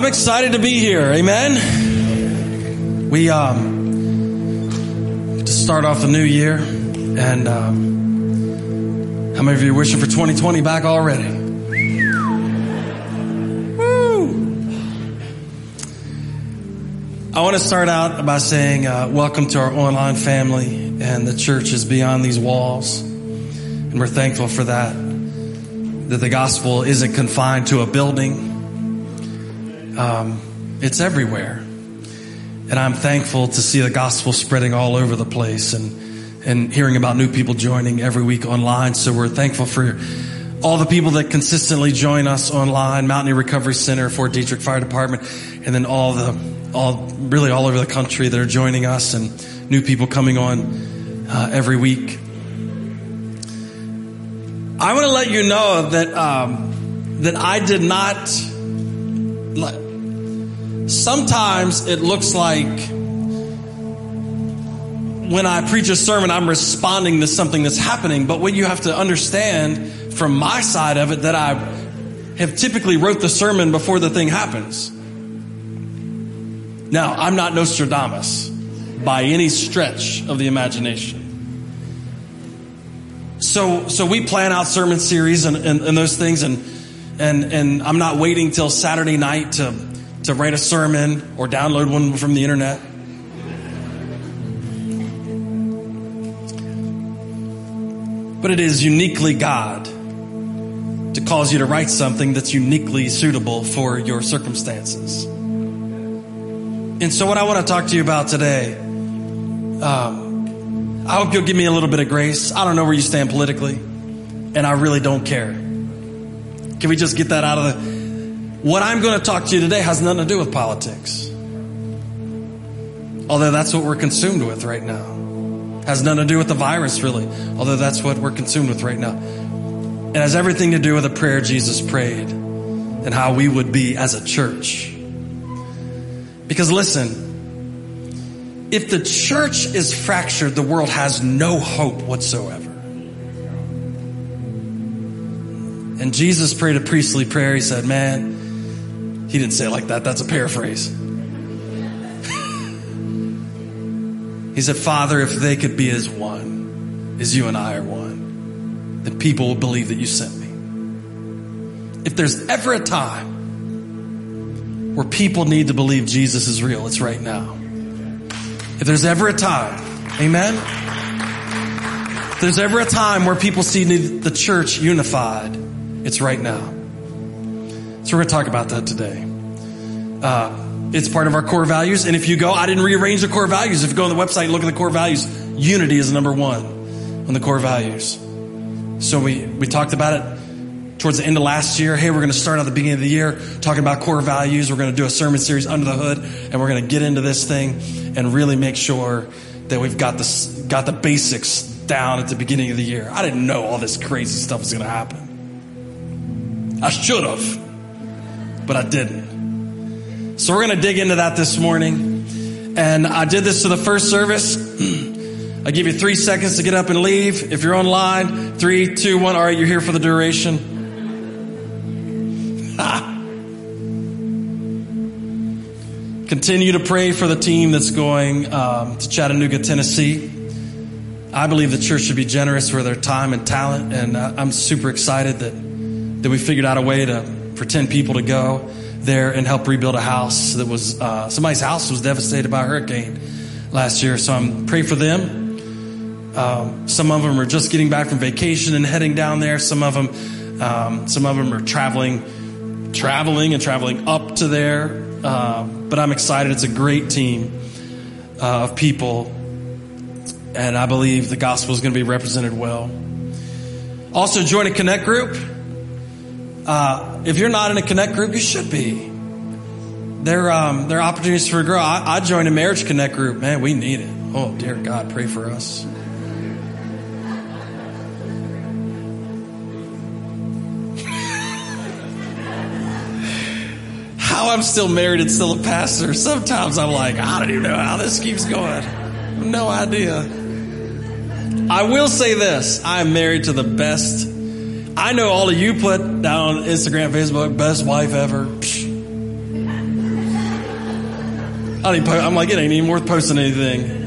I'm excited to be here. Amen. We um to start off the new year, and um, how many of you are wishing for 2020 back already? Woo! I want to start out by saying uh, welcome to our online family and the church is beyond these walls. And we're thankful for that. That the gospel isn't confined to a building. Um, it's everywhere. And I'm thankful to see the gospel spreading all over the place and, and hearing about new people joining every week online. So we're thankful for all the people that consistently join us online, Mountaineer Recovery Center, Fort Detrick Fire Department, and then all the all really all over the country that are joining us and new people coming on uh, every week. I want to let you know that um, that I did not. Sometimes it looks like when I preach a sermon, I'm responding to something that's happening. But what you have to understand from my side of it that I have typically wrote the sermon before the thing happens. Now, I'm not Nostradamus by any stretch of the imagination. So, so we plan out sermon series and, and, and those things, and, and, and I'm not waiting till Saturday night to, to write a sermon or download one from the internet. But it is uniquely God to cause you to write something that's uniquely suitable for your circumstances. And so, what I want to talk to you about today, um, I hope you'll give me a little bit of grace. I don't know where you stand politically, and I really don't care. Can we just get that out of the. What I'm going to talk to you today has nothing to do with politics. Although that's what we're consumed with right now. Has nothing to do with the virus, really. Although that's what we're consumed with right now. It has everything to do with the prayer Jesus prayed and how we would be as a church. Because listen, if the church is fractured, the world has no hope whatsoever. And Jesus prayed a priestly prayer. He said, Man, he didn't say it like that. That's a paraphrase. he said, Father, if they could be as one, as you and I are one, then people will believe that you sent me. If there's ever a time where people need to believe Jesus is real, it's right now. If there's ever a time, amen? If there's ever a time where people see the church unified, it's right now. So we're going to talk about that today. Uh, it's part of our core values. And if you go, I didn't rearrange the core values. If you go on the website and look at the core values, unity is number one on the core values. So we, we talked about it towards the end of last year. Hey, we're going to start at the beginning of the year talking about core values. We're going to do a sermon series under the hood, and we're going to get into this thing and really make sure that we've got the got the basics down at the beginning of the year. I didn't know all this crazy stuff was going to happen. I should have, but I didn't. So we're going to dig into that this morning. And I did this to the first service. I give you three seconds to get up and leave. If you're online, three, two, one. All right, you're here for the duration. Continue to pray for the team that's going um, to Chattanooga, Tennessee. I believe the church should be generous for their time and talent, and I'm super excited that that we figured out a way to ten people to go there and help rebuild a house that was uh, somebody's house was devastated by a hurricane last year. So I'm praying for them. Um, some of them are just getting back from vacation and heading down there. Some of them, um, some of them are traveling, traveling and traveling up to there. Uh, but I'm excited. It's a great team uh, of people, and I believe the gospel is going to be represented well. Also, join a connect group. Uh, if you're not in a connect group, you should be. There, um, there are opportunities for growth. I, I joined a marriage connect group. Man, we need it. Oh, dear God, pray for us. how I'm still married and still a pastor. Sometimes I'm like, I don't even know how this keeps going. No idea. I will say this I'm married to the best. I know all of you put down Instagram, Facebook, best wife ever. Psh. I po- I'm like, it ain't even worth posting anything.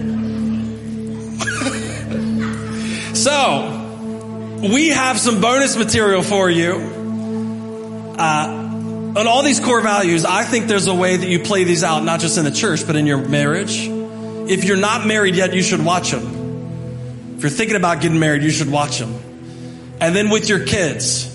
so, we have some bonus material for you. Uh, on all these core values, I think there's a way that you play these out, not just in the church, but in your marriage. If you're not married yet, you should watch them. If you're thinking about getting married, you should watch them. And then with your kids.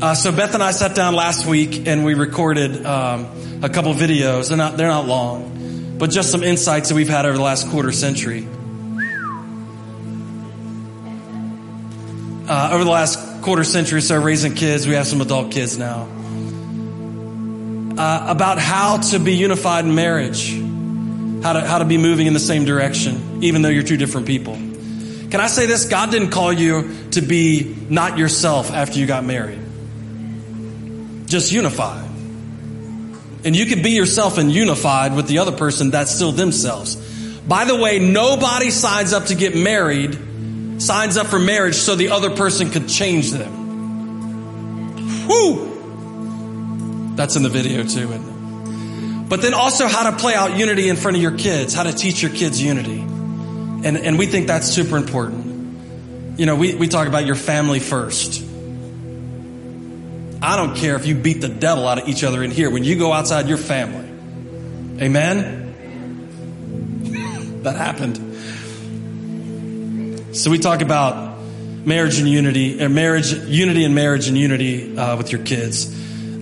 Uh, so Beth and I sat down last week and we recorded um, a couple videos. They're not they're not long, but just some insights that we've had over the last quarter century. Uh, over the last quarter century, so raising kids, we have some adult kids now. Uh, about how to be unified in marriage, how to how to be moving in the same direction, even though you're two different people. Can I say this? God didn't call you to be not yourself after you got married. Just unified. And you can be yourself and unified with the other person that's still themselves. By the way, nobody signs up to get married signs up for marriage so the other person could change them. Whoo! That's in the video too, But then also how to play out unity in front of your kids, how to teach your kids unity. And, and we think that's super important. You know, we, we talk about your family first. I don't care if you beat the devil out of each other in here. When you go outside your family, amen? that happened. So we talk about marriage and unity, or uh, marriage, unity and marriage and unity uh, with your kids.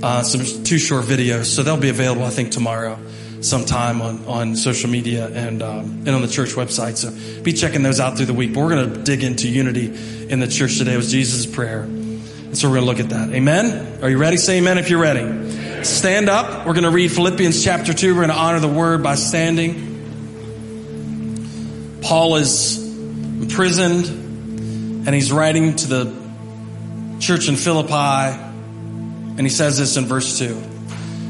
Uh, some two short videos, so they'll be available, I think, tomorrow, sometime on on social media and um, and on the church website. So be checking those out through the week. But we're going to dig into unity in the church today. It was Jesus' prayer, and so we're going to look at that. Amen. Are you ready? Say Amen if you're ready. Stand up. We're going to read Philippians chapter two. We're going to honor the word by standing. Paul is imprisoned, and he's writing to the church in Philippi, and he says this in verse 2.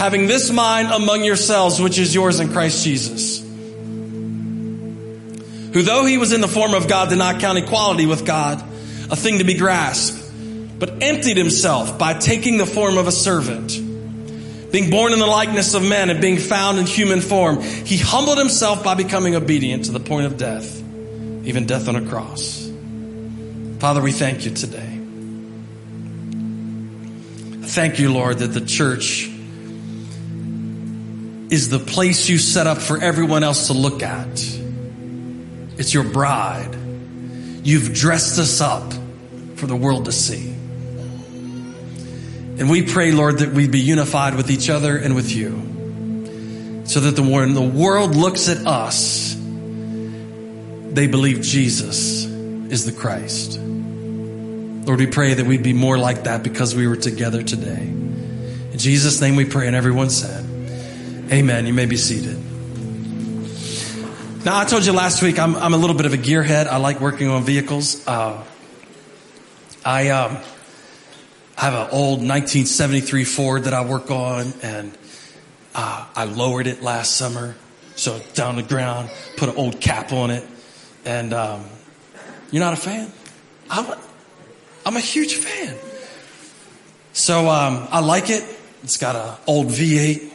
Having this mind among yourselves, which is yours in Christ Jesus. Who though he was in the form of God did not count equality with God a thing to be grasped, but emptied himself by taking the form of a servant being born in the likeness of men and being found in human form, he humbled himself by becoming obedient to the point of death, even death on a cross. Father, we thank you today. Thank you, Lord, that the church is the place you set up for everyone else to look at. It's your bride. You've dressed us up for the world to see. And we pray, Lord, that we'd be unified with each other and with you. So that the, when the world looks at us, they believe Jesus is the Christ. Lord, we pray that we'd be more like that because we were together today. In Jesus' name we pray, and everyone said, Amen. You may be seated. Now, I told you last week I'm, I'm a little bit of a gearhead. I like working on vehicles. Uh, I um, have an old 1973 Ford that I work on, and uh, I lowered it last summer, so down the ground, put an old cap on it, and um, you're not a fan? I'm a, I'm a huge fan. So um, I like it. It's got an old V8,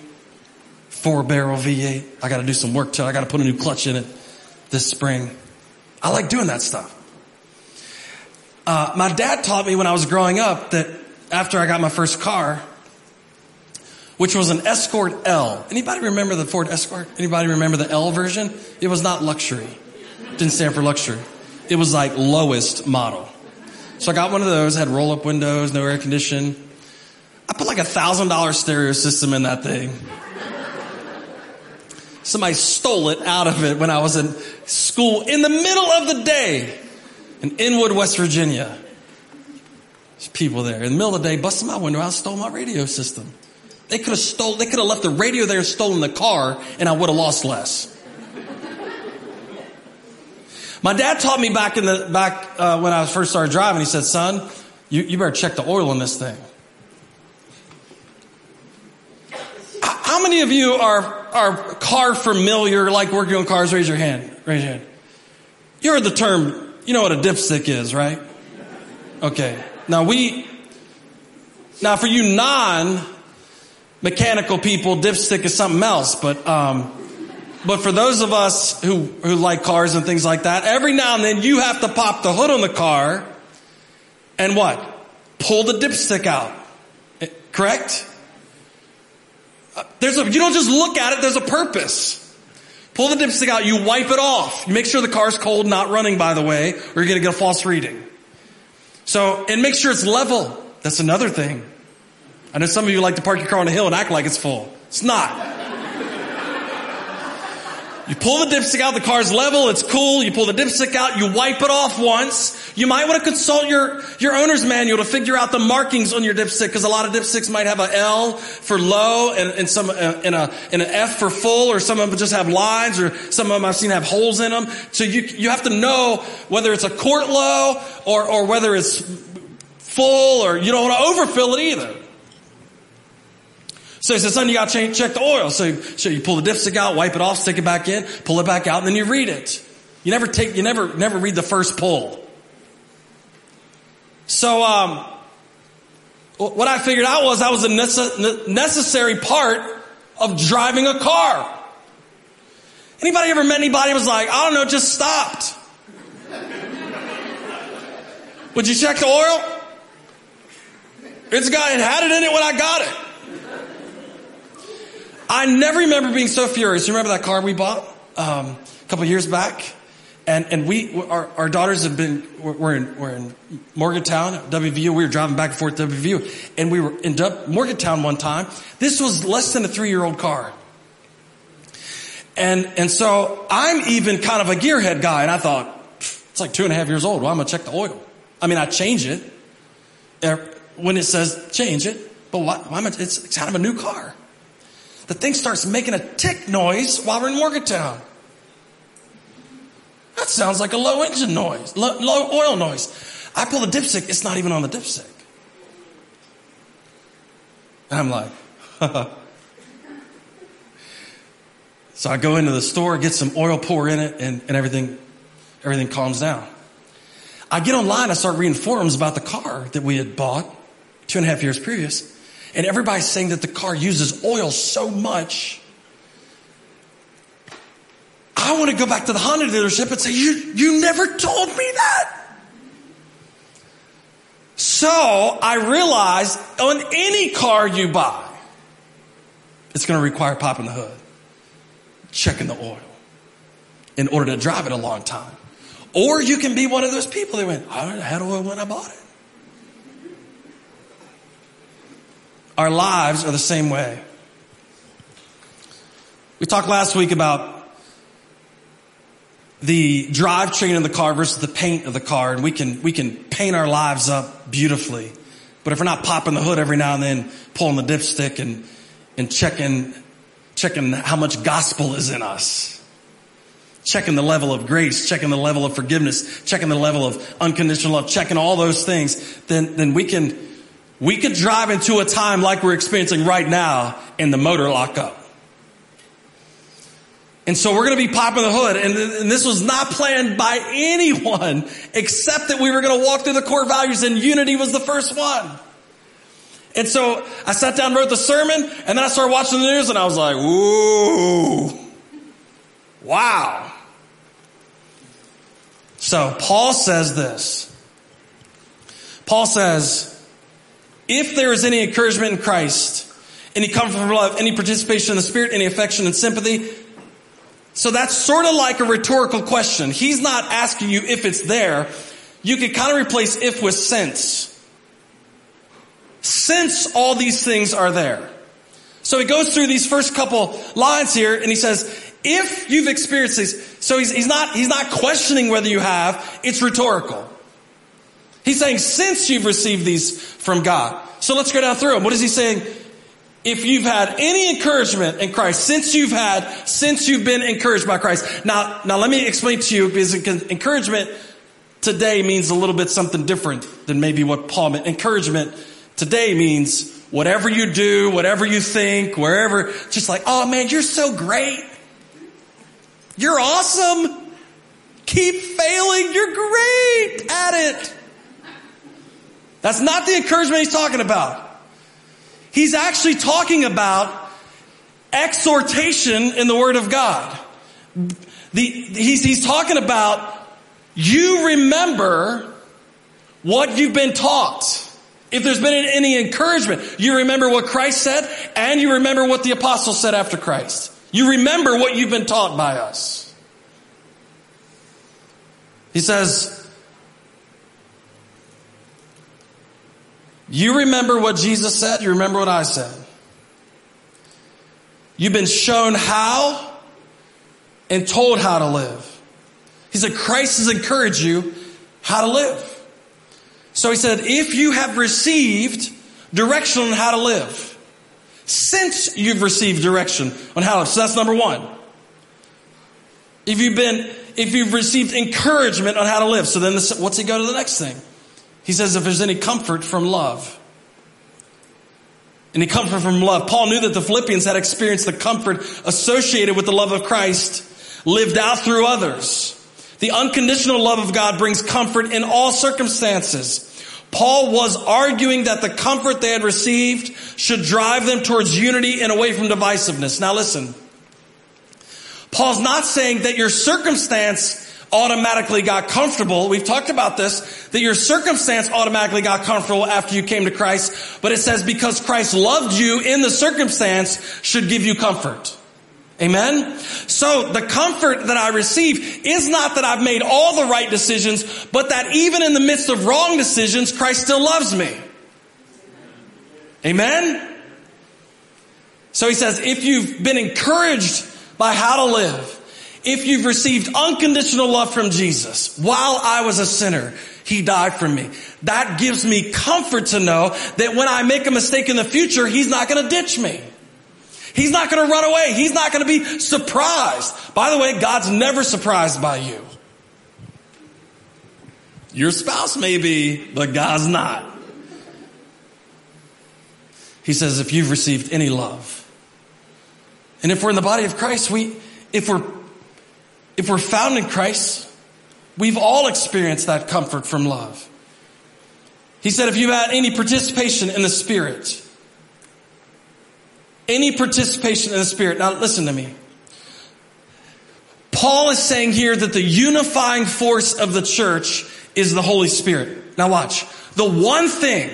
four barrel V8. I got to do some work to it. I got to put a new clutch in it this spring. I like doing that stuff. Uh, my dad taught me when I was growing up that after I got my first car, which was an Escort L. Anybody remember the Ford Escort? Anybody remember the L version? It was not luxury. It didn't stand for luxury. It was like lowest model. So I got one of those, had roll up windows, no air condition. I put like a thousand dollar stereo system in that thing. Somebody stole it out of it when I was in school in the middle of the day in Inwood, West Virginia. There's people there. In the middle of the day, busted my window out, stole my radio system. They could have stole, they could have left the radio there and stolen the car and I would have lost less. My dad taught me back in the, back, uh, when I first started driving, he said, son, you, you better check the oil on this thing. How many of you are, are car familiar, like working on cars? Raise your hand. Raise your hand. You heard the term, you know what a dipstick is, right? Okay. Now we, now for you non mechanical people, dipstick is something else, but, um, but for those of us who, who like cars and things like that, every now and then you have to pop the hood on the car and what? Pull the dipstick out. Eh, correct? There's a, you don't just look at it, there's a purpose. Pull the dipstick out, you wipe it off. You make sure the car's cold, not running by the way, or you're gonna get a false reading. So, and make sure it's level. That's another thing. I know some of you like to park your car on a hill and act like it's full. It's not. You pull the dipstick out, the car's level, it's cool. You pull the dipstick out, you wipe it off once. You might want to consult your, your owner's manual to figure out the markings on your dipstick because a lot of dipsticks might have a L for low and, and some, uh, and a, and an F for full or some of them just have lines or some of them I've seen have holes in them. So you, you have to know whether it's a quart low or, or whether it's full or you don't want to overfill it either. So he said, son, you got to check the oil. So, so you pull the dipstick out, wipe it off, stick it back in, pull it back out, and then you read it. You never take, you never, never read the first pull. So, um, what I figured out was that was a necessary part of driving a car. Anybody ever met anybody was like, I don't know, just stopped? Would you check the oil? It's got, it had it in it when I got it. I never remember being so furious. You remember that car we bought um, a couple years back? And, and we, our, our daughters have been, we're in, we're in Morgantown, WVU. We were driving back and forth to WVU. And we were in Morgantown one time. This was less than a three year old car. And, and so I'm even kind of a gearhead guy. And I thought, it's like two and a half years old. Well, I'm going to check the oil. I mean, I change it when it says change it, but why, why am I, it's kind of a new car the thing starts making a tick noise while we're in Morgantown. That sounds like a low engine noise, low, low oil noise. I pull the dipstick, it's not even on the dipstick. And I'm like, so I go into the store, get some oil, pour in it, and, and everything, everything calms down. I get online, I start reading forums about the car that we had bought two and a half years previous. And everybody's saying that the car uses oil so much. I want to go back to the Honda dealership and say, you, you never told me that. So I realized on any car you buy, it's going to require popping the hood, checking the oil in order to drive it a long time. Or you can be one of those people that went, I had oil when I bought it. Our lives are the same way. We talked last week about the drivetrain in the car versus the paint of the car, and we can, we can paint our lives up beautifully. But if we're not popping the hood every now and then, pulling the dipstick and, and checking, checking how much gospel is in us, checking the level of grace, checking the level of forgiveness, checking the level of unconditional love, checking all those things, then, then we can, we could drive into a time like we're experiencing right now and the motor lock up. And so we're going to be popping the hood. And, and, this was not planned by anyone except that we were going to walk through the core values and unity was the first one. And so I sat down, wrote the sermon, and then I started watching the news and I was like, "Ooh, wow. So Paul says this. Paul says, if there is any encouragement in Christ, any comfort from love, any participation in the Spirit, any affection and sympathy, so that's sort of like a rhetorical question. He's not asking you if it's there. You could kind of replace if with since. Since all these things are there. So he goes through these first couple lines here and he says, if you've experienced these, so he's, he's not, he's not questioning whether you have, it's rhetorical. He's saying, since you've received these from God. So let's go down through them. What is he saying? if you've had any encouragement in Christ, since you've had, since you've been encouraged by Christ. Now, now let me explain to you because encouragement today means a little bit something different than maybe what Paul meant. Encouragement today means whatever you do, whatever you think, wherever, just like, oh man, you're so great. You're awesome. Keep failing. You're great at it. That's not the encouragement he's talking about. He's actually talking about exhortation in the Word of God. The, he's, he's talking about you remember what you've been taught. If there's been any encouragement, you remember what Christ said and you remember what the apostles said after Christ. You remember what you've been taught by us. He says, You remember what Jesus said, you remember what I said. You've been shown how and told how to live. He said, Christ has encouraged you how to live. So he said, if you have received direction on how to live, since you've received direction on how to live, so that's number one. If you've been, if you've received encouragement on how to live, so then this, what's he go to the next thing? He says, if there's any comfort from love. Any comfort from love. Paul knew that the Philippians had experienced the comfort associated with the love of Christ lived out through others. The unconditional love of God brings comfort in all circumstances. Paul was arguing that the comfort they had received should drive them towards unity and away from divisiveness. Now listen. Paul's not saying that your circumstance automatically got comfortable. We've talked about this, that your circumstance automatically got comfortable after you came to Christ, but it says because Christ loved you in the circumstance should give you comfort. Amen? So the comfort that I receive is not that I've made all the right decisions, but that even in the midst of wrong decisions, Christ still loves me. Amen? So he says, if you've been encouraged by how to live, if you've received unconditional love from Jesus while I was a sinner, He died for me. That gives me comfort to know that when I make a mistake in the future, He's not going to ditch me. He's not going to run away. He's not going to be surprised. By the way, God's never surprised by you. Your spouse may be, but God's not. He says, if you've received any love, and if we're in the body of Christ, we, if we're if we're found in Christ, we've all experienced that comfort from love. He said, if you've had any participation in the Spirit, any participation in the Spirit. Now listen to me. Paul is saying here that the unifying force of the church is the Holy Spirit. Now watch. The one thing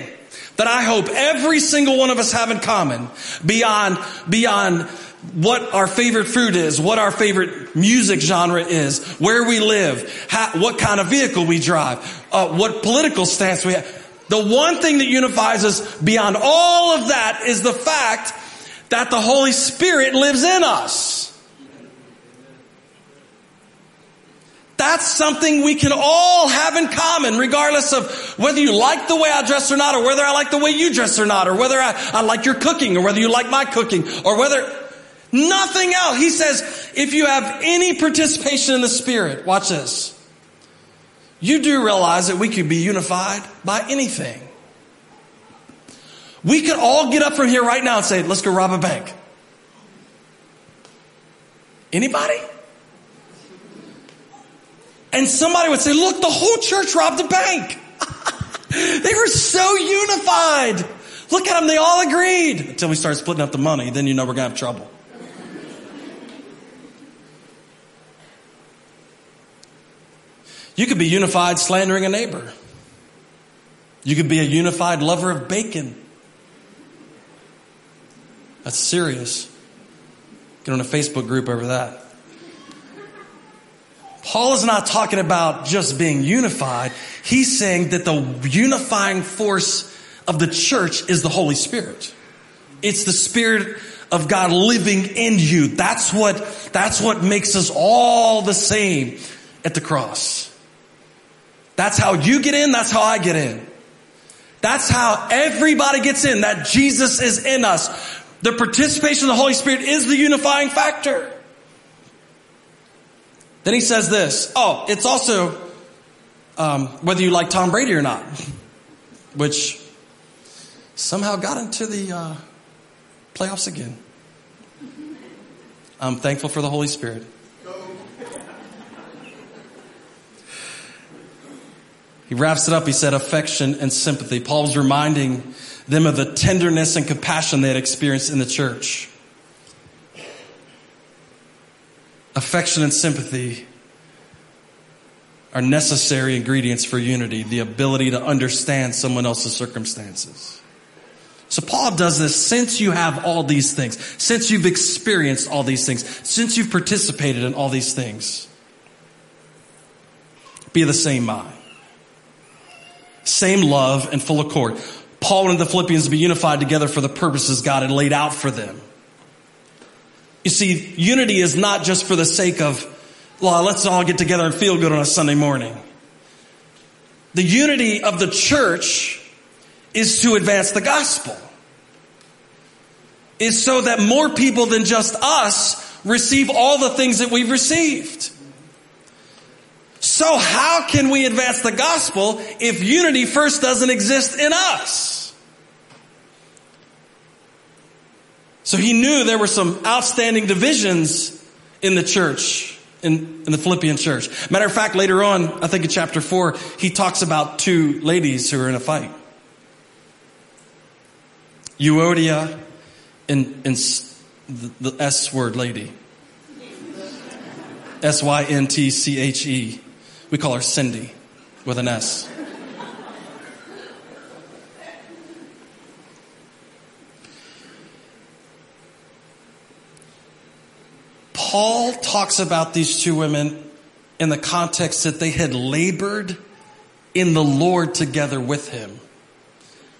that I hope every single one of us have in common beyond, beyond what our favorite food is, what our favorite music genre is, where we live, how, what kind of vehicle we drive, uh, what political stance we have. The one thing that unifies us beyond all of that is the fact that the Holy Spirit lives in us. That's something we can all have in common, regardless of whether you like the way I dress or not, or whether I like the way you dress or not, or whether I, I like your cooking, or whether you like my cooking, or whether Nothing else. He says, if you have any participation in the Spirit, watch this. You do realize that we could be unified by anything. We could all get up from here right now and say, let's go rob a bank. Anybody? And somebody would say, look, the whole church robbed a bank. they were so unified. Look at them, they all agreed. Until we start splitting up the money, then you know we're going to have trouble. You could be unified slandering a neighbor. You could be a unified lover of bacon. That's serious. Get on a Facebook group over that. Paul is not talking about just being unified. He's saying that the unifying force of the church is the Holy Spirit. It's the Spirit of God living in you. That's what, that's what makes us all the same at the cross. That's how you get in. That's how I get in. That's how everybody gets in, that Jesus is in us. The participation of the Holy Spirit is the unifying factor. Then he says this. Oh, it's also um, whether you like Tom Brady or not, which somehow got into the uh, playoffs again. I'm thankful for the Holy Spirit. He wraps it up. He said affection and sympathy. Paul was reminding them of the tenderness and compassion they had experienced in the church. Affection and sympathy are necessary ingredients for unity, the ability to understand someone else's circumstances. So Paul does this since you have all these things, since you've experienced all these things, since you've participated in all these things. Be the same mind. Same love and full accord. Paul wanted the Philippians to be unified together for the purposes God had laid out for them. You see, unity is not just for the sake of, well, let's all get together and feel good on a Sunday morning. The unity of the church is to advance the gospel. Is so that more people than just us receive all the things that we've received. So how can we advance the gospel if unity first doesn't exist in us? So he knew there were some outstanding divisions in the church, in, in the Philippian church. Matter of fact, later on, I think in chapter four, he talks about two ladies who are in a fight. Euodia and, and the, the S word lady. S Y N T C H E. We call her Cindy with an S. Paul talks about these two women in the context that they had labored in the Lord together with him.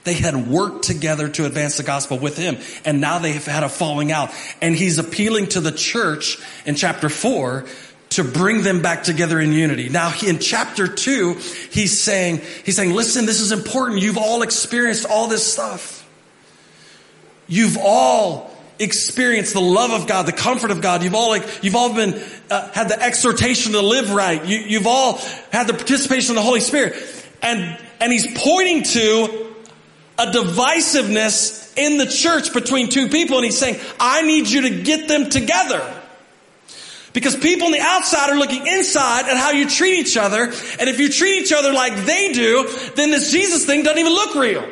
They had worked together to advance the gospel with him. And now they have had a falling out. And he's appealing to the church in chapter four to bring them back together in unity. Now in chapter two, he's saying, he's saying, listen, this is important. You've all experienced all this stuff. You've all experienced the love of God, the comfort of God. You've all like, you've all been, uh, had the exhortation to live right. You, you've all had the participation of the Holy Spirit. And, and he's pointing to a divisiveness in the church between two people and he's saying, I need you to get them together. Because people on the outside are looking inside at how you treat each other. And if you treat each other like they do, then this Jesus thing doesn't even look real.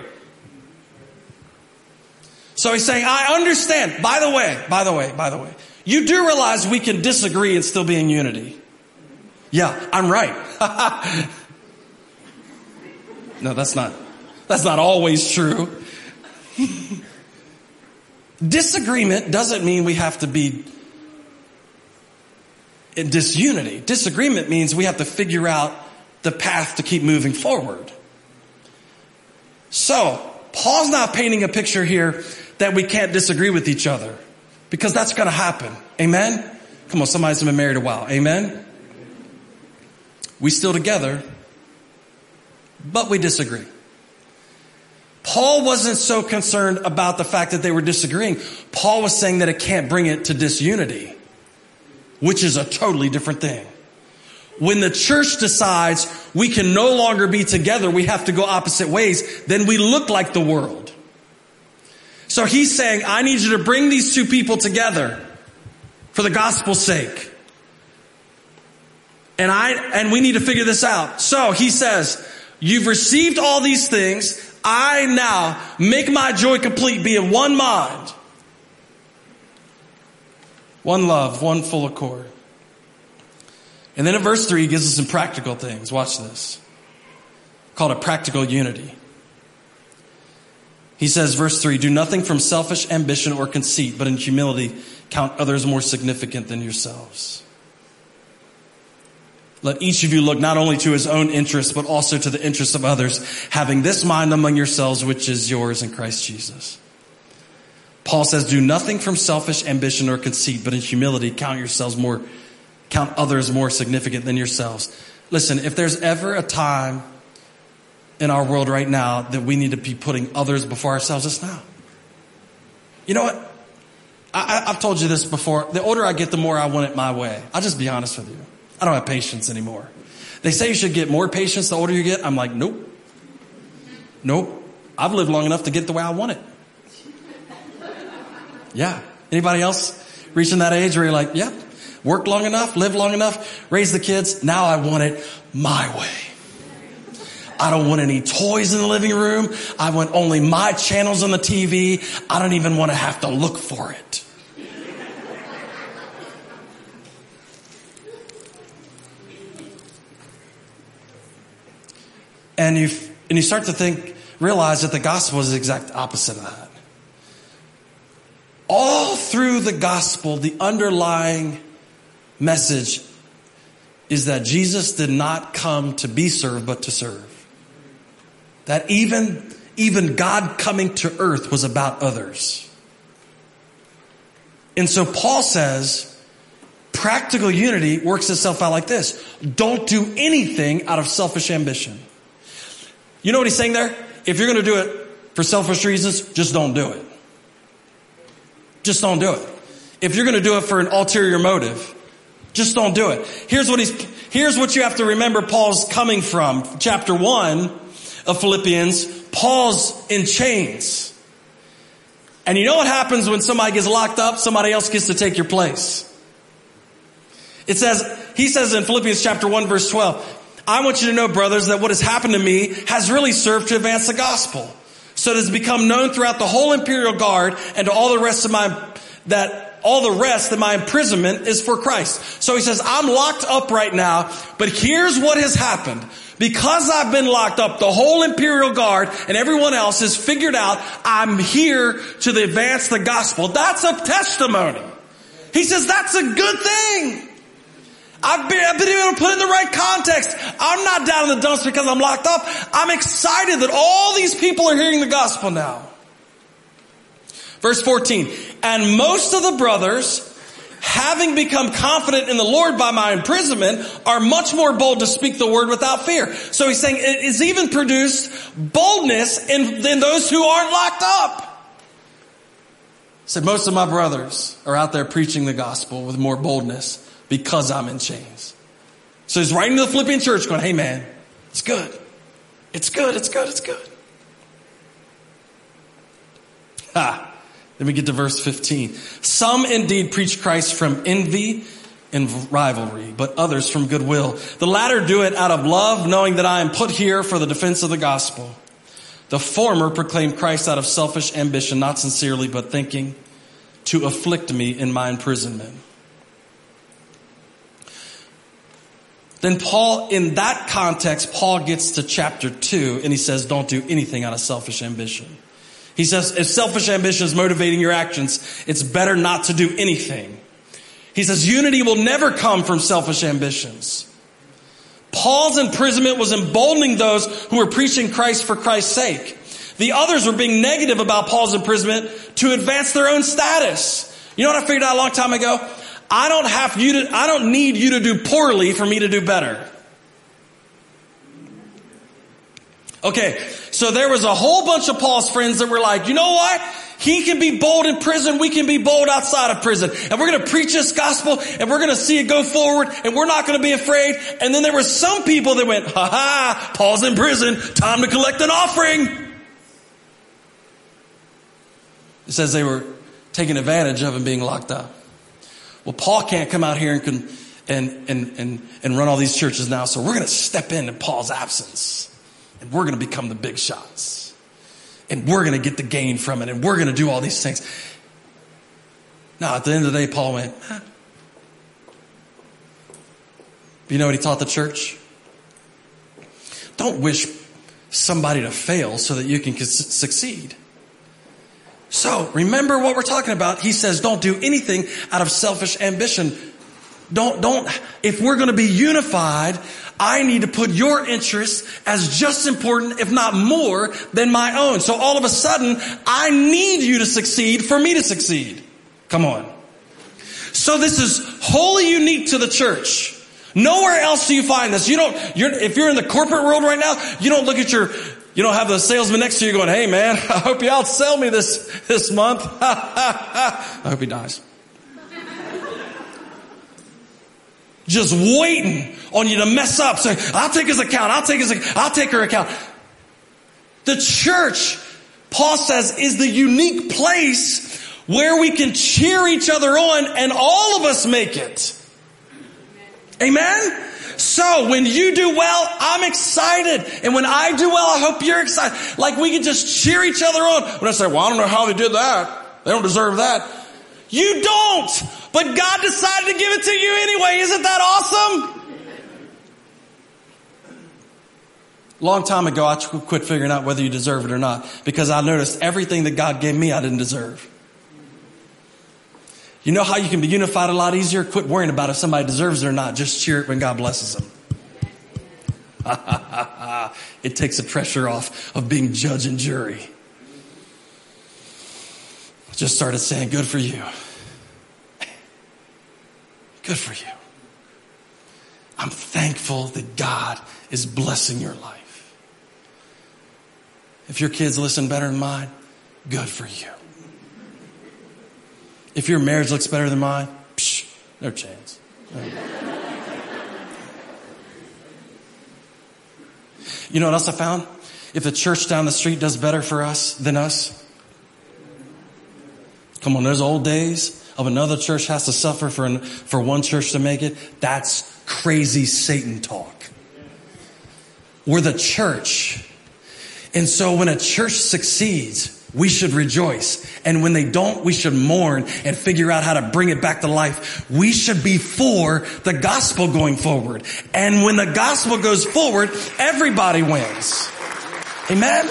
So he's saying, I understand. By the way, by the way, by the way, you do realize we can disagree and still be in unity. Yeah, I'm right. no, that's not. That's not always true. Disagreement doesn't mean we have to be in disunity. Disagreement means we have to figure out the path to keep moving forward. So, Paul's not painting a picture here that we can't disagree with each other because that's going to happen. Amen? Come on, somebody's been married a while. Amen? We still together, but we disagree. Paul wasn't so concerned about the fact that they were disagreeing. Paul was saying that it can't bring it to disunity, which is a totally different thing. When the church decides we can no longer be together, we have to go opposite ways, then we look like the world. So he's saying, I need you to bring these two people together for the gospel's sake. And I, and we need to figure this out. So he says, you've received all these things. I now make my joy complete, be in one mind, one love, one full accord. And then in verse 3, he gives us some practical things. Watch this. Called a practical unity. He says, verse 3 Do nothing from selfish ambition or conceit, but in humility count others more significant than yourselves. Let each of you look not only to his own interests, but also to the interests of others, having this mind among yourselves, which is yours in Christ Jesus. Paul says, do nothing from selfish ambition or conceit, but in humility count yourselves more, count others more significant than yourselves. Listen, if there's ever a time in our world right now that we need to be putting others before ourselves, it's now. You know what? I, have told you this before. The older I get, the more I want it my way. I'll just be honest with you. I don't have patience anymore. They say you should get more patience the older you get. I'm like, nope. Nope. I've lived long enough to get the way I want it. Yeah. Anybody else reaching that age where you're like, yep, yeah, worked long enough, lived long enough, raised the kids. Now I want it my way. I don't want any toys in the living room. I want only my channels on the TV. I don't even want to have to look for it. and you and you start to think, realize that the gospel is the exact opposite of that. All through the gospel, the underlying message is that Jesus did not come to be served, but to serve. That even, even God coming to earth was about others. And so Paul says, practical unity works itself out like this. Don't do anything out of selfish ambition. You know what he's saying there? If you're going to do it for selfish reasons, just don't do it. Just don't do it. If you're going to do it for an ulterior motive, just don't do it. Here's what he's, here's what you have to remember Paul's coming from. Chapter one of Philippians, Paul's in chains. And you know what happens when somebody gets locked up? Somebody else gets to take your place. It says, he says in Philippians chapter 1 verse 12, I want you to know, brothers, that what has happened to me has really served to advance the gospel. So it has become known throughout the whole imperial guard and to all the rest of my, that all the rest that my imprisonment is for Christ. So he says, I'm locked up right now, but here's what has happened. Because I've been locked up, the whole imperial guard and everyone else has figured out I'm here to advance the gospel. That's a testimony. He says that's a good thing. I've been, I've been able to put in the right context. I'm not down in the dumps because I'm locked up. I'm excited that all these people are hearing the gospel now. Verse 14, and most of the brothers, having become confident in the Lord by my imprisonment, are much more bold to speak the word without fear. So he's saying it is even produced boldness in, in those who aren't locked up. He said most of my brothers are out there preaching the gospel with more boldness because I'm in chains. So he's writing to the Philippian church going, hey man, it's good. It's good. It's good. It's good. Ha. Then we get to verse 15. Some indeed preach Christ from envy and rivalry, but others from goodwill. The latter do it out of love, knowing that I am put here for the defense of the gospel. The former proclaim Christ out of selfish ambition, not sincerely, but thinking to afflict me in my imprisonment. Then Paul, in that context, Paul gets to chapter two and he says, don't do anything out of selfish ambition. He says, if selfish ambition is motivating your actions, it's better not to do anything. He says, unity will never come from selfish ambitions. Paul's imprisonment was emboldening those who were preaching Christ for Christ's sake. The others were being negative about Paul's imprisonment to advance their own status. You know what I figured out a long time ago? I don't have you to, I don't need you to do poorly for me to do better. Okay, so there was a whole bunch of Paul's friends that were like, you know what? He can be bold in prison. We can be bold outside of prison. And we're going to preach this gospel and we're going to see it go forward and we're not going to be afraid. And then there were some people that went, ha ha, Paul's in prison. Time to collect an offering. It says they were taking advantage of him being locked up. Well, Paul can't come out here and, can, and, and, and, and run all these churches now, so we're going to step in in Paul's absence. And we're going to become the big shots. And we're going to get the gain from it. And we're going to do all these things. Now, at the end of the day, Paul went, huh. You know what he taught the church? Don't wish somebody to fail so that you can succeed. So remember what we're talking about. He says, don't do anything out of selfish ambition. Don't, don't, if we're going to be unified, I need to put your interests as just important, if not more, than my own. So all of a sudden, I need you to succeed for me to succeed. Come on. So this is wholly unique to the church. Nowhere else do you find this. You don't, you're, if you're in the corporate world right now, you don't look at your You don't have the salesman next to you going, hey man, I hope you outsell me this, this month. I hope he dies. Just waiting on you to mess up. Say, I'll take his account. I'll take his, I'll take her account. The church, Paul says, is the unique place where we can cheer each other on and all of us make it. Amen? So when you do well, I'm excited. And when I do well, I hope you're excited. Like we can just cheer each other on. When I say, well, I don't know how they did that. They don't deserve that. You don't. But God decided to give it to you anyway. Isn't that awesome? Long time ago, I quit figuring out whether you deserve it or not because I noticed everything that God gave me, I didn't deserve. You know how you can be unified a lot easier? Quit worrying about if somebody deserves it or not. Just cheer it when God blesses them. it takes the pressure off of being judge and jury. Just started saying, good for you. Good for you. I'm thankful that God is blessing your life. If your kids listen better than mine, good for you. If your marriage looks better than mine, psh, no chance. You know what else I found? If the church down the street does better for us than us, come on, those old days of another church has to suffer for, an, for one church to make it. That's crazy Satan talk. We're the church. And so when a church succeeds, we should rejoice. And when they don't, we should mourn and figure out how to bring it back to life. We should be for the gospel going forward. And when the gospel goes forward, everybody wins. Amen?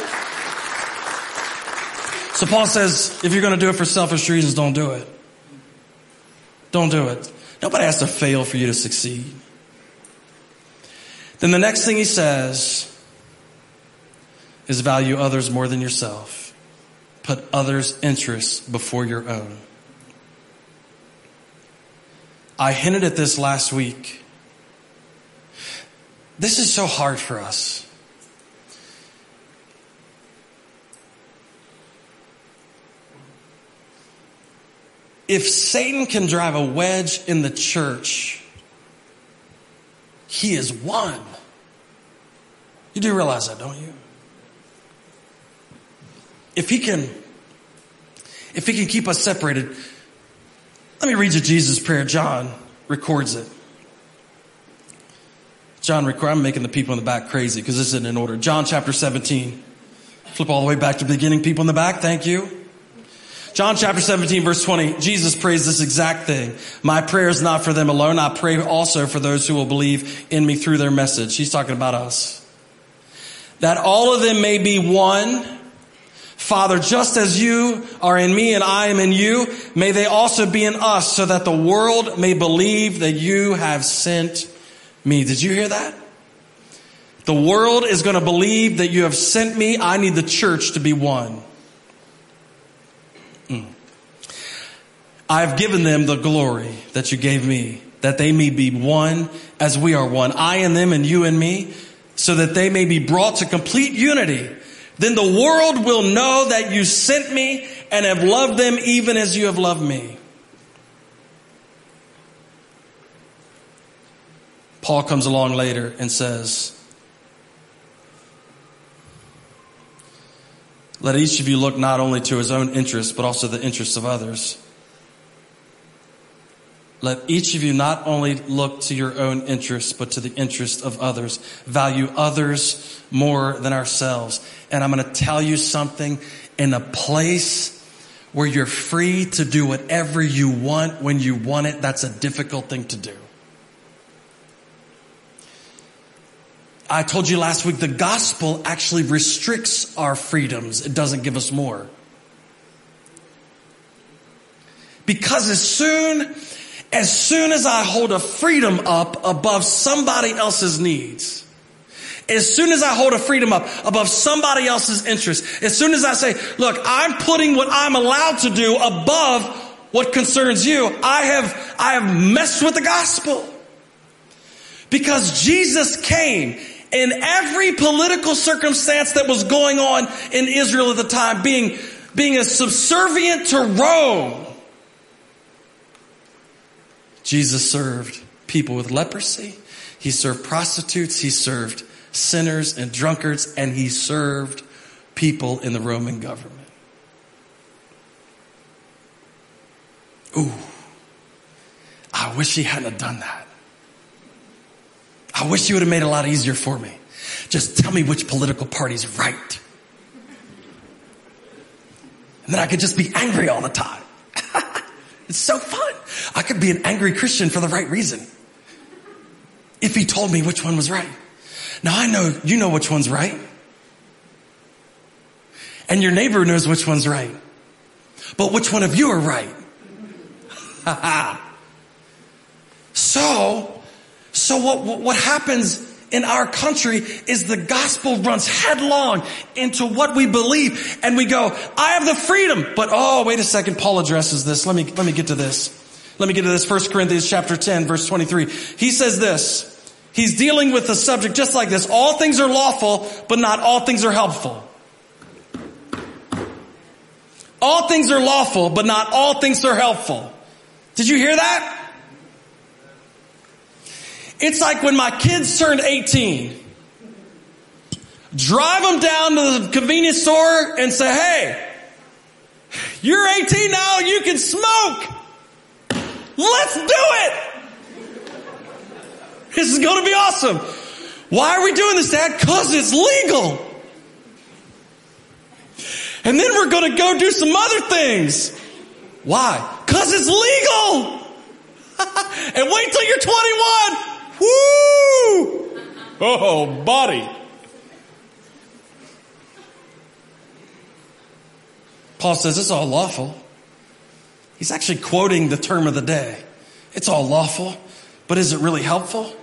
So Paul says, if you're going to do it for selfish reasons, don't do it. Don't do it. Nobody has to fail for you to succeed. Then the next thing he says is value others more than yourself put others' interests before your own. I hinted at this last week. This is so hard for us. If Satan can drive a wedge in the church, he is one. You do realize that, don't you? if he can, if he can keep us separated, let me read you Jesus' prayer. John records it. John record, I'm making the people in the back crazy because this isn't in order. John chapter 17. Flip all the way back to the beginning. People in the back, thank you. John chapter 17 verse 20, Jesus prays this exact thing. My prayer is not for them alone. I pray also for those who will believe in me through their message. He's talking about us. That all of them may be one Father, just as you are in me and I am in you, may they also be in us so that the world may believe that you have sent me. Did you hear that? The world is going to believe that you have sent me. I need the church to be one. Mm. I've given them the glory that you gave me, that they may be one as we are one. I and them and you and me, so that they may be brought to complete unity then the world will know that you sent me and have loved them even as you have loved me. Paul comes along later and says, Let each of you look not only to his own interests, but also the interests of others. Let each of you not only look to your own interests, but to the interests of others. Value others more than ourselves. And I'm going to tell you something in a place where you're free to do whatever you want when you want it. That's a difficult thing to do. I told you last week the gospel actually restricts our freedoms. It doesn't give us more. Because as soon as soon as I hold a freedom up above somebody else's needs, as soon as I hold a freedom up above somebody else's interest, as soon as I say, look, I'm putting what I'm allowed to do above what concerns you, I have, I have messed with the gospel. Because Jesus came in every political circumstance that was going on in Israel at the time, being, being a subservient to Rome, Jesus served people with leprosy. He served prostitutes. He served sinners and drunkards, and he served people in the Roman government. Ooh, I wish he hadn't done that. I wish he would have made it a lot easier for me. Just tell me which political party's right. And then I could just be angry all the time. it's so fun. I could be an angry Christian for the right reason. If he told me which one was right. Now I know, you know which one's right. And your neighbor knows which one's right. But which one of you are right? so, so what, what happens in our country is the gospel runs headlong into what we believe and we go, I have the freedom. But oh, wait a second. Paul addresses this. Let me, let me get to this. Let me get to this. First Corinthians chapter 10 verse 23. He says this. He's dealing with the subject just like this. All things are lawful, but not all things are helpful. All things are lawful, but not all things are helpful. Did you hear that? It's like when my kids turned 18. Drive them down to the convenience store and say, hey, you're 18 now, you can smoke. Let's do it. This is going to be awesome. Why are we doing this, Dad? Cause it's legal. And then we're going to go do some other things. Why? Cause it's legal. and wait till you're 21. Woo! Oh, buddy. Paul says it's all lawful. He's actually quoting the term of the day. It's all lawful, but is it really helpful?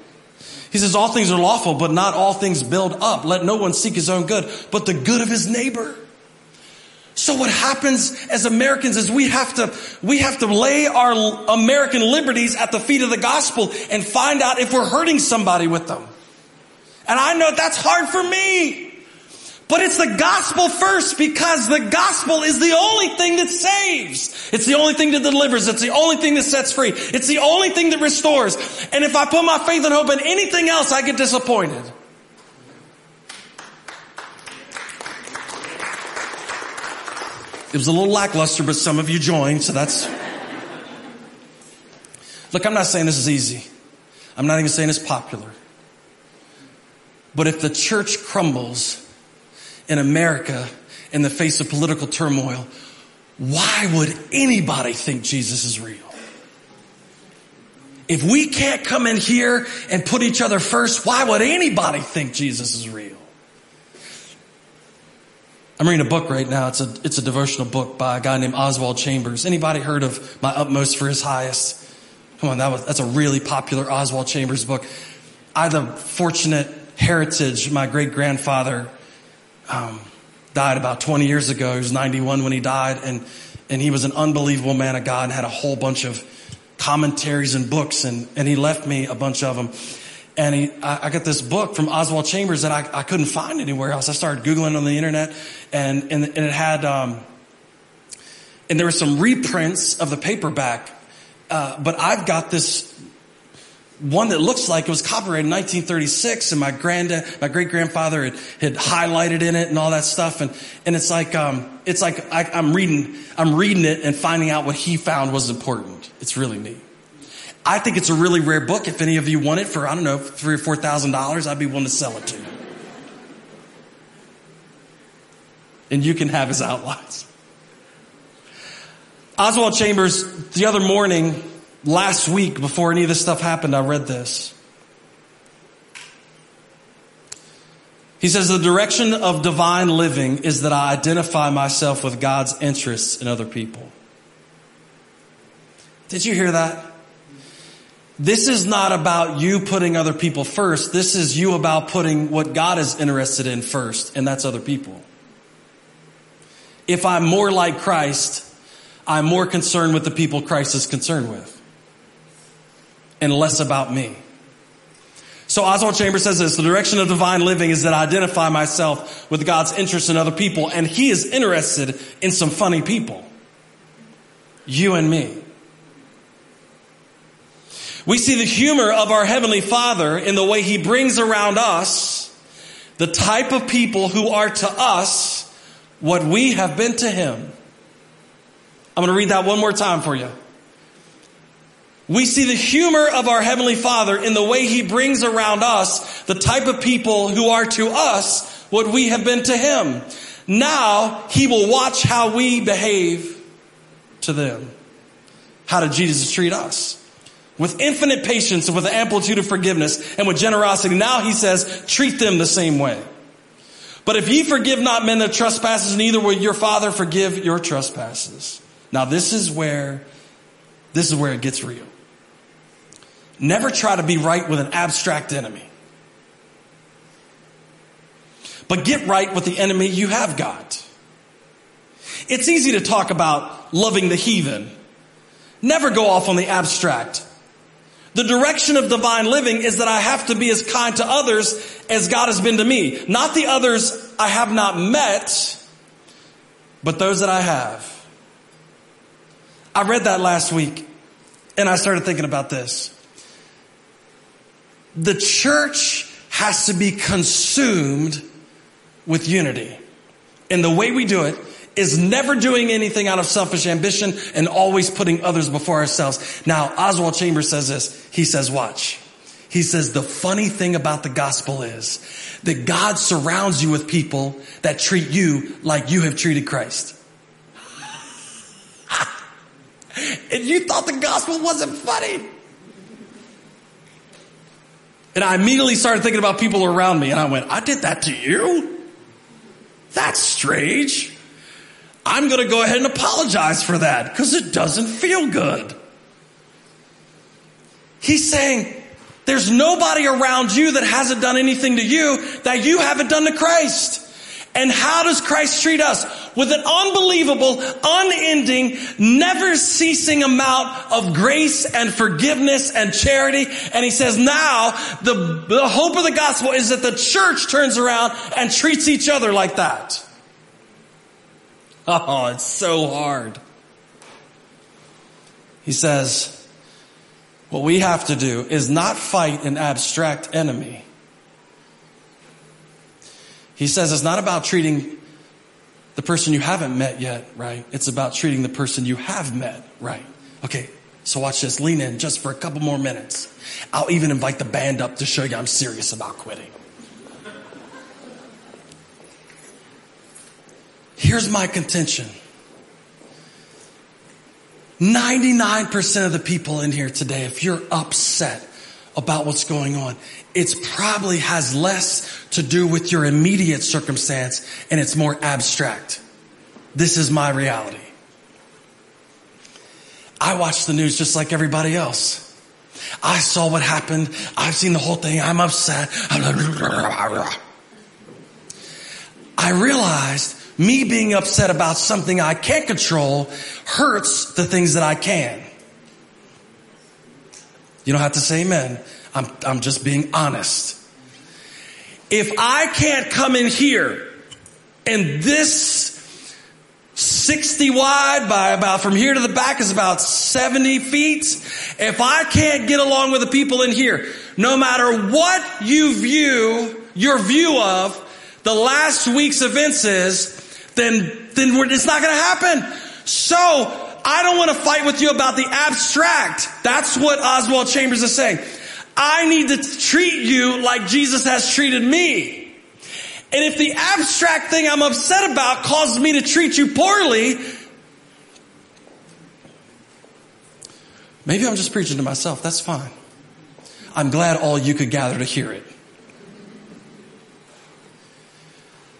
He says all things are lawful, but not all things build up. Let no one seek his own good, but the good of his neighbor. So what happens as Americans is we have to, we have to lay our American liberties at the feet of the gospel and find out if we're hurting somebody with them. And I know that's hard for me. But it's the gospel first because the gospel is the only thing that saves. It's the only thing that delivers. It's the only thing that sets free. It's the only thing that restores. And if I put my faith and hope in anything else, I get disappointed. It was a little lackluster, but some of you joined, so that's. Look, I'm not saying this is easy. I'm not even saying it's popular. But if the church crumbles in America in the face of political turmoil, why would anybody think Jesus is real? If we can't come in here and put each other first, why would anybody think Jesus is real? I'm reading a book right now. It's a, it's a devotional book by a guy named Oswald Chambers. Anybody heard of My Utmost for His Highest? Come on, that was, that's a really popular Oswald Chambers book. I had the fortunate heritage. My great grandfather, um, died about 20 years ago. He was 91 when he died and, and he was an unbelievable man of God and had a whole bunch of commentaries and books and, and he left me a bunch of them. And he, I, I got this book from Oswald Chambers that I, I couldn't find anywhere else. I started Googling on the internet and, and, and it had, um, and there were some reprints of the paperback. Uh, but I've got this one that looks like it was copyrighted in 1936 and my granddad, my great grandfather had, had highlighted in it and all that stuff. And, and it's like, um, it's like I, I'm reading, I'm reading it and finding out what he found was important. It's really neat. I think it's a really rare book. If any of you want it for, I don't know, three or four thousand dollars, I'd be willing to sell it to you. And you can have his outlines. Oswald Chambers, the other morning, last week, before any of this stuff happened, I read this. He says, the direction of divine living is that I identify myself with God's interests in other people. Did you hear that? This is not about you putting other people first. This is you about putting what God is interested in first, and that's other people. If I'm more like Christ, I'm more concerned with the people Christ is concerned with and less about me. So Oswald Chambers says this, the direction of divine living is that I identify myself with God's interest in other people, and he is interested in some funny people. You and me. We see the humor of our Heavenly Father in the way He brings around us the type of people who are to us what we have been to Him. I'm going to read that one more time for you. We see the humor of our Heavenly Father in the way He brings around us the type of people who are to us what we have been to Him. Now He will watch how we behave to them. How did Jesus treat us? With infinite patience and with an amplitude of forgiveness and with generosity. Now He says, treat them the same way. But if ye forgive not men their trespasses, neither will your Father forgive your trespasses. Now this is where, this is where it gets real. Never try to be right with an abstract enemy. But get right with the enemy you have got. It's easy to talk about loving the heathen. Never go off on the abstract. The direction of divine living is that I have to be as kind to others as God has been to me. Not the others I have not met, but those that I have. I read that last week and I started thinking about this the church has to be consumed with unity. And the way we do it is never doing anything out of selfish ambition and always putting others before ourselves. Now, Oswald Chambers says this. He says, watch. He says, the funny thing about the gospel is that God surrounds you with people that treat you like you have treated Christ. and you thought the gospel wasn't funny. And I immediately started thinking about people around me and I went, I did that to you? That's strange. I'm going to go ahead and apologize for that because it doesn't feel good. He's saying, there's nobody around you that hasn't done anything to you that you haven't done to Christ. And how does Christ treat us? With an unbelievable, unending, never ceasing amount of grace and forgiveness and charity. And he says now the, the hope of the gospel is that the church turns around and treats each other like that. Oh, it's so hard. He says, what we have to do is not fight an abstract enemy he says it's not about treating the person you haven't met yet right. It's about treating the person you have met right. Okay, so watch this. Lean in just for a couple more minutes. I'll even invite the band up to show you I'm serious about quitting. Here's my contention. 99% of the people in here today, if you're upset about what's going on, it probably has less to do with your immediate circumstance and it's more abstract. This is my reality. I watch the news just like everybody else. I saw what happened. I've seen the whole thing. I'm upset. I realized me being upset about something I can't control hurts the things that I can. You don't have to say amen. I'm, I'm just being honest. If I can't come in here and this 60 wide by about from here to the back is about 70 feet. If I can't get along with the people in here, no matter what you view, your view of the last week's events is, then, then it's not going to happen. So I don't want to fight with you about the abstract. That's what Oswald Chambers is saying. I need to treat you like Jesus has treated me. And if the abstract thing I'm upset about causes me to treat you poorly, maybe I'm just preaching to myself. That's fine. I'm glad all you could gather to hear it.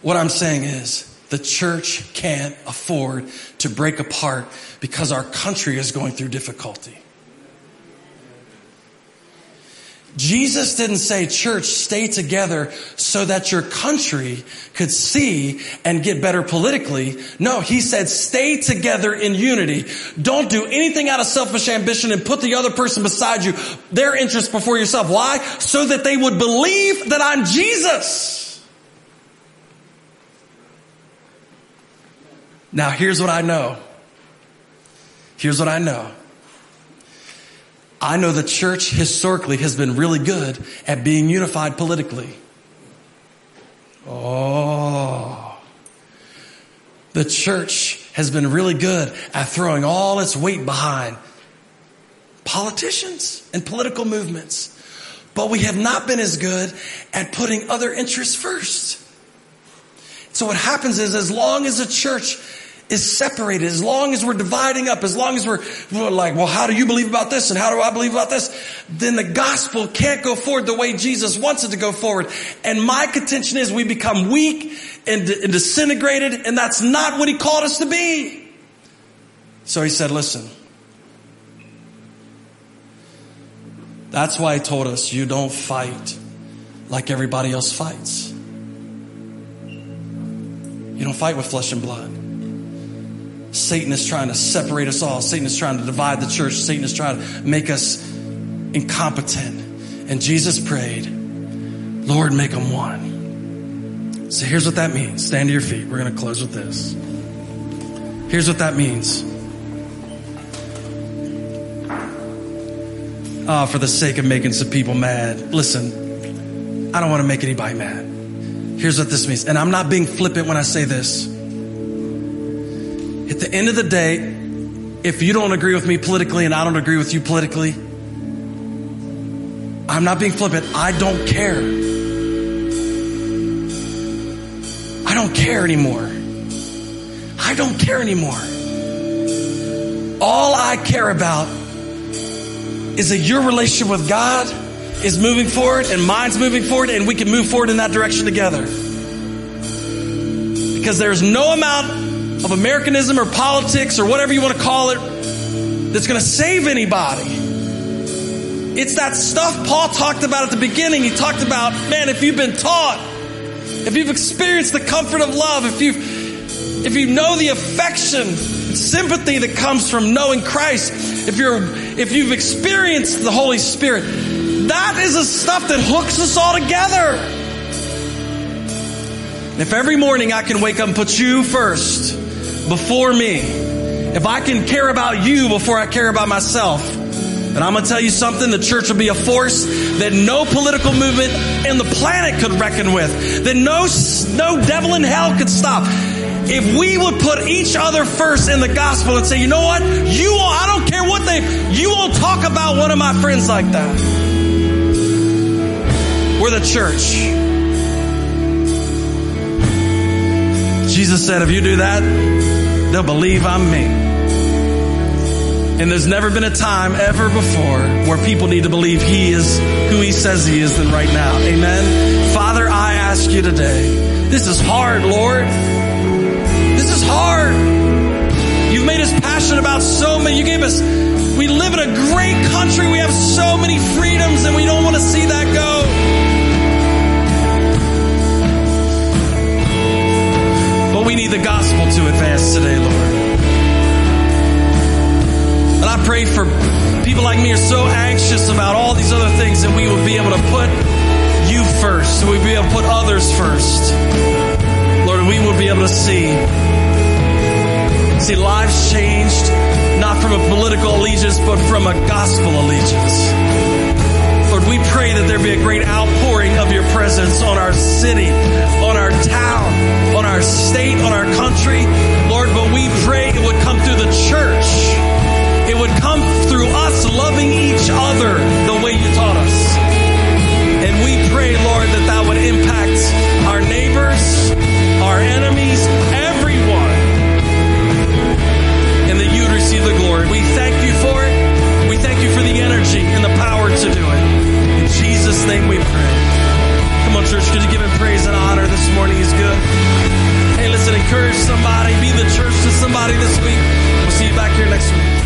What I'm saying is the church can't afford to break apart because our country is going through difficulty. Jesus didn't say, church, stay together so that your country could see and get better politically. No, he said, stay together in unity. Don't do anything out of selfish ambition and put the other person beside you, their interest before yourself. Why? So that they would believe that I'm Jesus. Now here's what I know. Here's what I know. I know the church historically has been really good at being unified politically. Oh. The church has been really good at throwing all its weight behind politicians and political movements. But we have not been as good at putting other interests first. So what happens is as long as a church is separated, as long as we're dividing up, as long as we're, we're, like, well, how do you believe about this and how do I believe about this? Then the gospel can't go forward the way Jesus wants it to go forward. And my contention is we become weak and, and disintegrated and that's not what he called us to be. So he said, listen, that's why he told us you don't fight like everybody else fights. You don't fight with flesh and blood. Satan is trying to separate us all. Satan is trying to divide the church. Satan is trying to make us incompetent. And Jesus prayed, Lord, make them one. So here's what that means. Stand to your feet. We're going to close with this. Here's what that means. Oh, for the sake of making some people mad. Listen, I don't want to make anybody mad. Here's what this means. And I'm not being flippant when I say this. At the end of the day, if you don't agree with me politically and I don't agree with you politically, I'm not being flippant. I don't care. I don't care anymore. I don't care anymore. All I care about is that your relationship with God is moving forward and mine's moving forward and we can move forward in that direction together. Because there's no amount of Americanism or politics or whatever you want to call it that's going to save anybody. It's that stuff Paul talked about at the beginning. He talked about, man, if you've been taught, if you've experienced the comfort of love, if you if you know the affection, sympathy that comes from knowing Christ, if you're if you've experienced the Holy Spirit, that is the stuff that hooks us all together. And if every morning I can wake up and put you first, before me, if I can care about you before I care about myself, then I'm going to tell you something, the church will be a force that no political movement in the planet could reckon with, that no, no devil in hell could stop. If we would put each other first in the gospel and say, you know what? You will, I don't care what they, you won't talk about one of my friends like that. We're the church. Jesus said, if you do that, they'll believe I'm me. And there's never been a time ever before where people need to believe He is who He says He is than right now. Amen. Father, I ask you today, this is hard, Lord. This is hard. You've made us passionate about so many. You gave us, we live in a great country. We have so many freedoms and we don't want to see that go. The gospel to advance today, Lord. And I pray for people like me are so anxious about all these other things that we will be able to put you first. So we'll be able to put others first. Lord, we will be able to see see lives changed not from a political allegiance but from a gospel allegiance. Lord, we pray that there be a great outpouring of your presence on our city, on our town, on our state, on our country. Lord, but we pray it would come through the church. It would come through us loving each other the way you taught us. And we pray, Lord, that that would impact our neighbors, our enemies, everyone. And that you'd receive the glory. We thank you for it. We thank you for the energy and the power to do name we pray. Come on, church, could you give him praise and honor this morning? He's good. Hey, listen, encourage somebody. Be the church to somebody this week. We'll see you back here next week.